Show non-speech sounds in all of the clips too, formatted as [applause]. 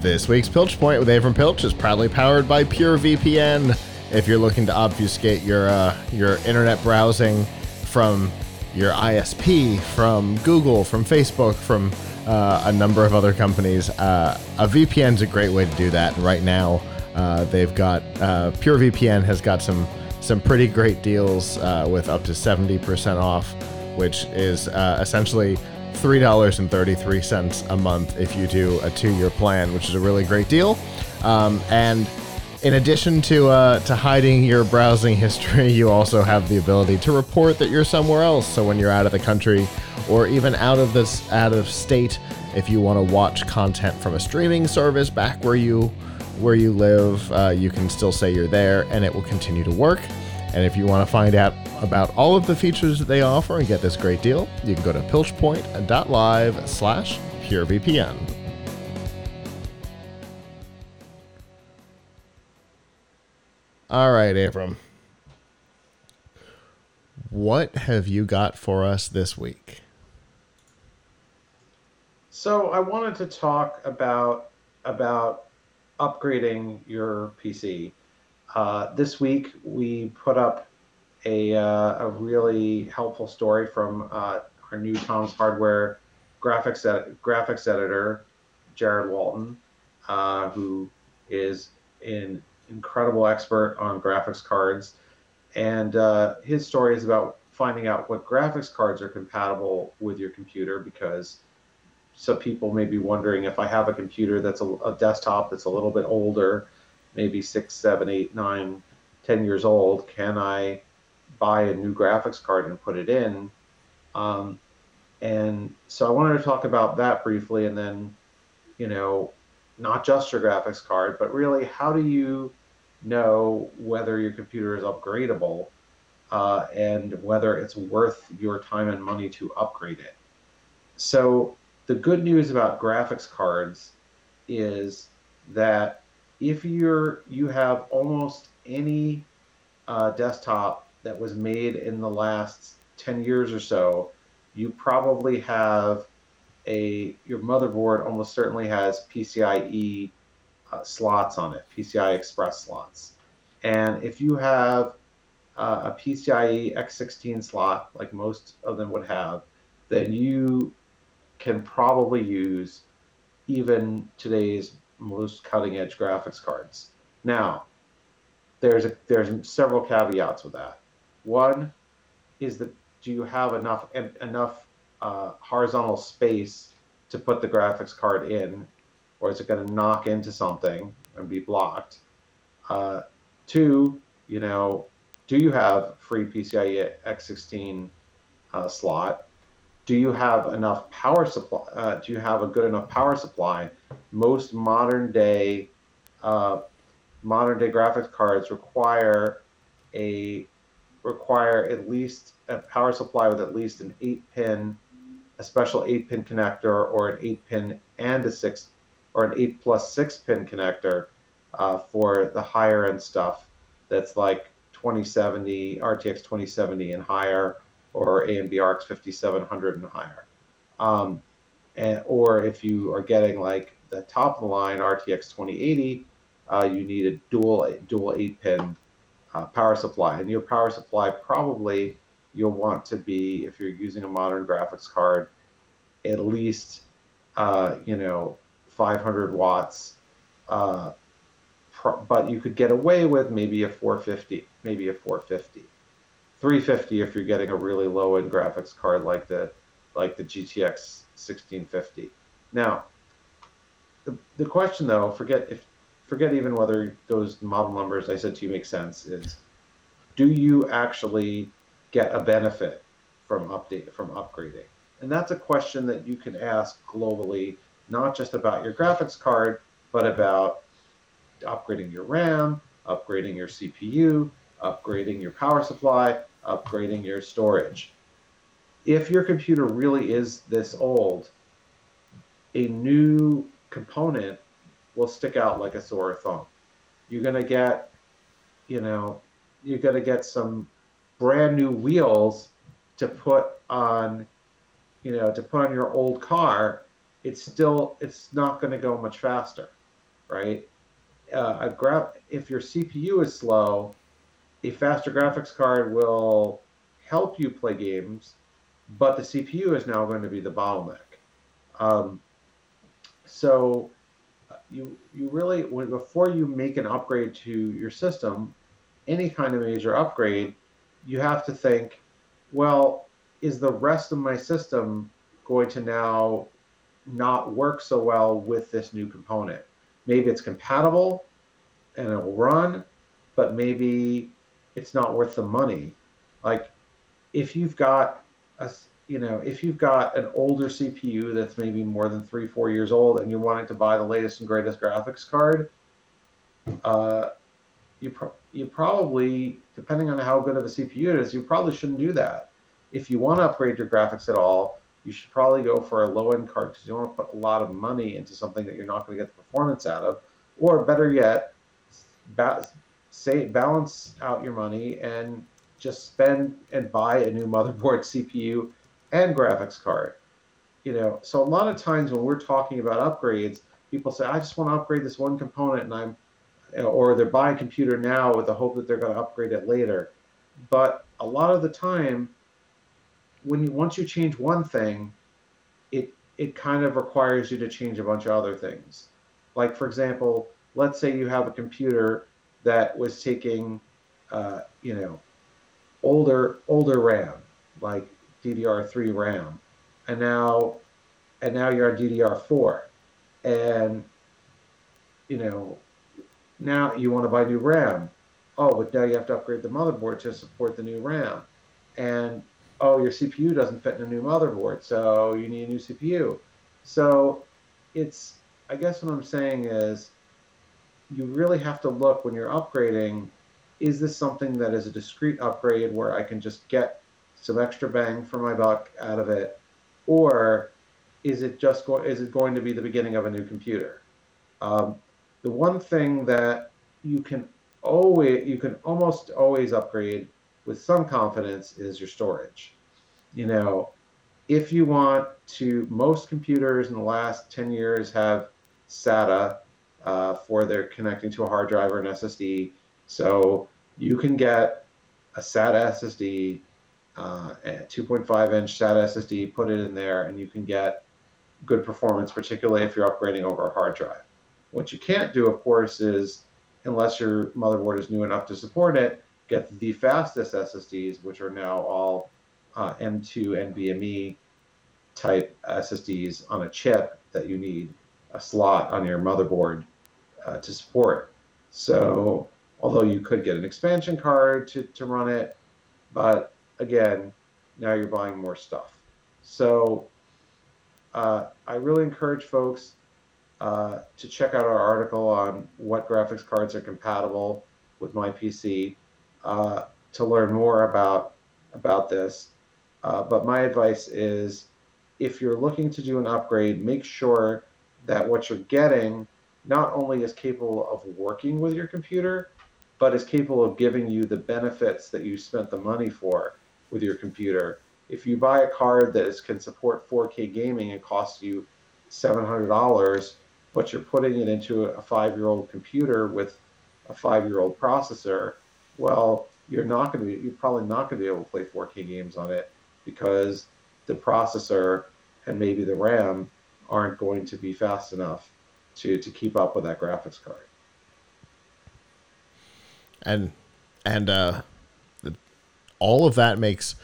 This week's Pilch Point with Avram Pilch is proudly powered by PureVPN. If you're looking to obfuscate your uh, your internet browsing from your ISP, from Google, from Facebook, from uh, a number of other companies, uh, a VPN is a great way to do that. And right now, uh, they've got uh, PureVPN has got some some pretty great deals uh, with up to 70% off, which is essentially $3.33 a month if you do a two year plan, which is a really great deal. Um, and in addition to uh, to hiding your browsing history, [laughs] you also have the ability to report that you're somewhere else. So when you're out of the country, or even out of this out of state, if you want to watch content from a streaming service back where you where you live, uh, you can still say you're there, and it will continue to work. And if you want to find out about all of the features that they offer and get this great deal, you can go to pilchpoint.live slash purevpn. All right, Avram. What have you got for us this week? So I wanted to talk about about upgrading your PC. Uh, this week we put up a, uh, a really helpful story from uh, our new Tom's Hardware graphics ed- graphics editor, Jarred Walton, uh, who is an incredible expert on graphics cards, and uh, his story is about finding out what graphics cards are compatible with your computer because some people may be wondering if I have a computer that's a, a, desktop that's a little bit older, maybe six, seven, eight, nine, ten years old, can I buy a new graphics card and put it in? Um, and so I wanted to talk about that briefly, and then, you know, not just your graphics card, but really how do you know whether your computer is upgradable uh, and whether it's worth your time and money to upgrade it. So the good news about graphics cards is that if you're you have almost any uh, desktop that was made in the last 10 years or so, you probably have a your motherboard almost certainly has PCIe uh, slots on it, PCI Express slots. And if you have uh, a PCIe X16 slot, like most of them would have, then you can probably use even today's most cutting edge graphics cards. Now, there's a, there's several caveats with that. One is that do you have enough enough uh, horizontal space to put the graphics card in, or is it going to knock into something and be blocked? Uh, two, you know, do you have free PCIe X16 uh, slot? Do you have enough power supply? Uh, do you have a good enough power supply? Most modern day uh, modern day graphics cards require a require at least a power supply with at least an eight pin, a special eight pin connector, or an eight pin and a six, or an eight plus six pin connector uh, for the higher end stuff. That's like 2070, RTX 2070 and higher, or AMD RX 5700 and higher. Um, and, or if you are getting like the top of the line RTX 2080, uh, you need a dual dual eight pin uh, power supply. And your power supply probably you'll want to be, if you're using a modern graphics card, at least, uh, you know, 500 watts. Uh, but you could get away with maybe a 450, maybe a 450. 350 if you're getting a really low end graphics card like the like the GTX 1650. Now, the, the question though, forget if forget even whether those model numbers I said to you make sense, is do you actually get a benefit from update from upgrading? And that's a question that you can ask globally, not just about your graphics card, but about upgrading your RAM, upgrading your CPU, upgrading your power supply, upgrading your storage. If your computer really is this old, a new component will stick out like a sore thumb. You're going to get, you know, you're going to get some brand new wheels to put on, you know, to put on your old car. It's still, it's not going to go much faster. right? Uh, gra- if your CPU is slow, a faster graphics card will help you play games, but the CPU is now going to be the bottleneck. Um, so uh, you you really when before you make an upgrade to your system, any kind of major upgrade, you have to think, well, is the rest of my system going to now not work so well with this new component? Maybe it's compatible and it will run, but maybe it's not worth the money. Like if you've got a you know if you've got an older CPU that's maybe more than three four years old and you're wanting to buy the latest and greatest graphics card, uh, you pro- you probably depending on how good of a CPU it is, you probably shouldn't do that. If you want to upgrade your graphics at all, you should probably go for a low end card because you don't want to put a lot of money into something that you're not going to get the performance out of. Or better yet, say balance out your money and just spend and buy a new motherboard, [laughs] CPU, and graphics card. You know, so a lot of times when we're talking about upgrades, people say, "I just want to upgrade this one component," and I'm, or they're buying a computer now with the hope that they're going to upgrade it later. But a lot of the time, when you once you change one thing, it it kind of requires you to change a bunch of other things. Like for example, let's say you have a computer that was taking, uh, you know, older older RAM, like DDR3 RAM, and now and now you're on DDR4, and you know now you want to buy new RAM. Oh, but now you have to upgrade the motherboard to support the new RAM, and oh, your CPU doesn't fit in a new motherboard, so you need a new CPU. So it's I guess what I'm saying is you really have to look when you're upgrading is this something that is a discrete upgrade where I can just get some extra bang for my buck out of it? Or is it just going is it going to be the beginning of a new computer? Um, the one thing that you can always you can almost always upgrade with some confidence is your storage. You know if you want to most computers in the last 10 years have SATA uh, for their connecting to a hard drive or an SSD. So you can get a SATA SSD, uh, a 2.5 inch SATA SSD, put it in there, and you can get good performance, particularly if you're upgrading over a hard drive. What you can't do, of course, is unless your motherboard is new enough to support it, get the fastest SSDs, which are now all uh, M2 NVMe type SSDs on a chip that you need a slot on your motherboard uh, to support. So, although you could get an expansion card to, to run it, but again, now you're buying more stuff. So, uh, I really encourage folks uh, to check out our article on what graphics cards are compatible with my PC uh, to learn more about about this. Uh, but my advice is, if you're looking to do an upgrade, make sure that what you're getting not only is capable of working with your computer, but is capable of giving you the benefits that you spent the money for with your computer. If you buy a card that is, can support 4K gaming and costs you $700, but you're putting it into a five year old computer with a five year old processor, well, you're not going to be, you're probably not going to be able to play 4K games on it because the processor and maybe the RAM aren't going to be fast enough to to keep up with that graphics card. And and uh, all of that makes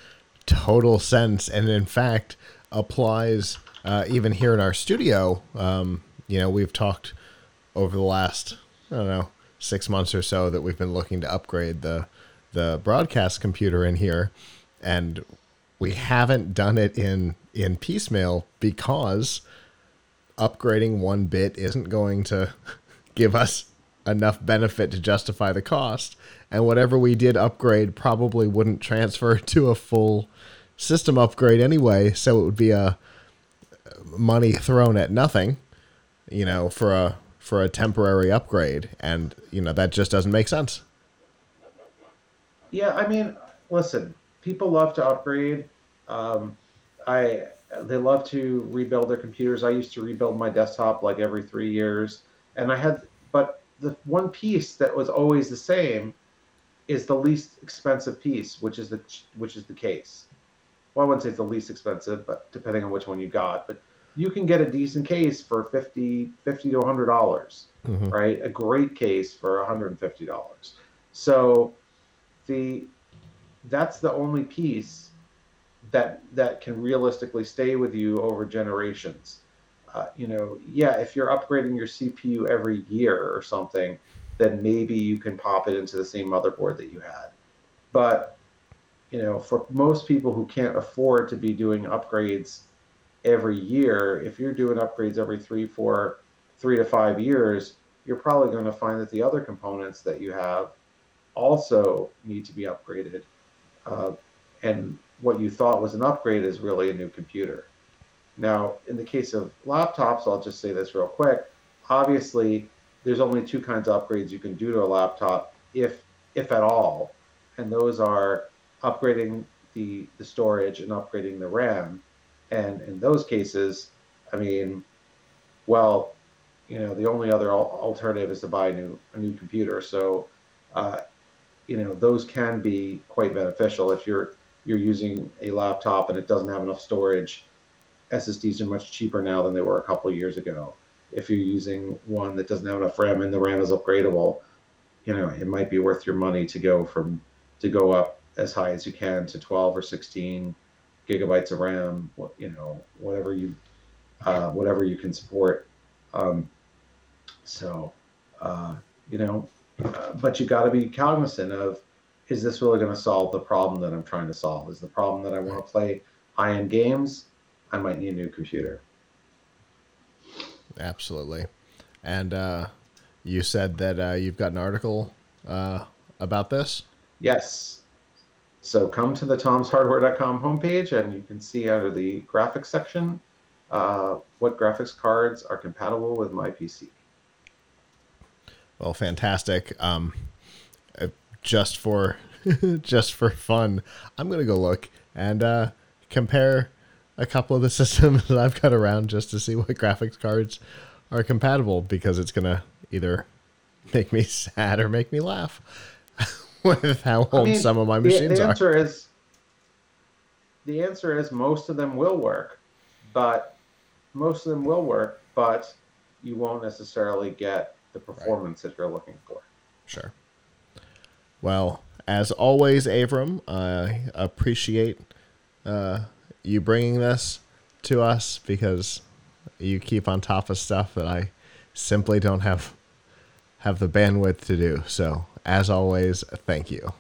total sense, and in fact applies uh, even here in our studio. Um, you know, we've talked over the last I don't know six months or so that we've been looking to upgrade the the broadcast computer in here, and we haven't done it in in piecemeal because upgrading one bit isn't going to give us enough benefit to justify the cost. And whatever we did upgrade probably wouldn't transfer [laughs] to a full system upgrade anyway. So it would be a money thrown at nothing, you know, for a for a temporary upgrade. And you know that just doesn't make sense. Yeah, I mean, listen, people love to upgrade. Um, I they love to rebuild their computers. I used to rebuild my desktop like every three years, and I had but the one piece that was always the same is the least expensive piece, which is the which is the case. Well, I wouldn't say it's the least expensive, but depending on which one you got, but you can get a decent case for 50 50 to 100 dollars mm-hmm. right a great case for 150 dollars so the that's the only piece that that can realistically stay with you over generations uh, you know yeah if you're upgrading your cpu every year or something then maybe you can pop it into the same motherboard that you had but you know for most people who can't afford to be doing upgrades every year, if you're doing upgrades every three, four, three to five years, you're probably going to find that the other components that you have also need to be upgraded. Uh, and what you thought was an upgrade is really a new computer. Now, in the case of laptops, I'll just say this real quick. Obviously, there's only two kinds of upgrades you can do to a laptop, if if at all, and those are upgrading the the storage and upgrading the RAM. And in those cases, I mean, well, you know, the only other alternative is to buy a new a new computer. So, uh, you know, those can be quite beneficial if you're you're using a laptop and it doesn't have enough storage. SSDs are much cheaper now than they were a couple years ago. If you're using one that doesn't have enough RAM and the RAM is upgradable, you know, it might be worth your money to go from to go up as high as you can to 12 or 16 gigabytes of RAM, you know, whatever you, uh, whatever you can support. Um, so, uh, you know, uh, but you got to be cognizant of, is this really going to solve the problem that I'm trying to solve? Is the problem that I want to play high-end games? I might need a new computer. Absolutely, and uh, you said that uh, you've got an article uh, about this. Yes, so come to the tomshardware.com homepage and you can see under the graphics section uh, what graphics cards are compatible with my PC. Well, fantastic. Um, just for [laughs] just for fun, I'm gonna go look and uh, compare a couple of the [laughs] systems that I've got around just to see what graphics cards are compatible because it's gonna either make me [laughs] sad or make me laugh with how old I mean, some of my machines the, the answer are. Is, the answer is most of them will work, but most of them will work, but you won't necessarily get the performance right. that you're looking for. Sure. Well, as always, Avram, I appreciate uh, you bringing this to us because you keep on top of stuff that I simply don't have have the bandwidth to do. So as always, thank you.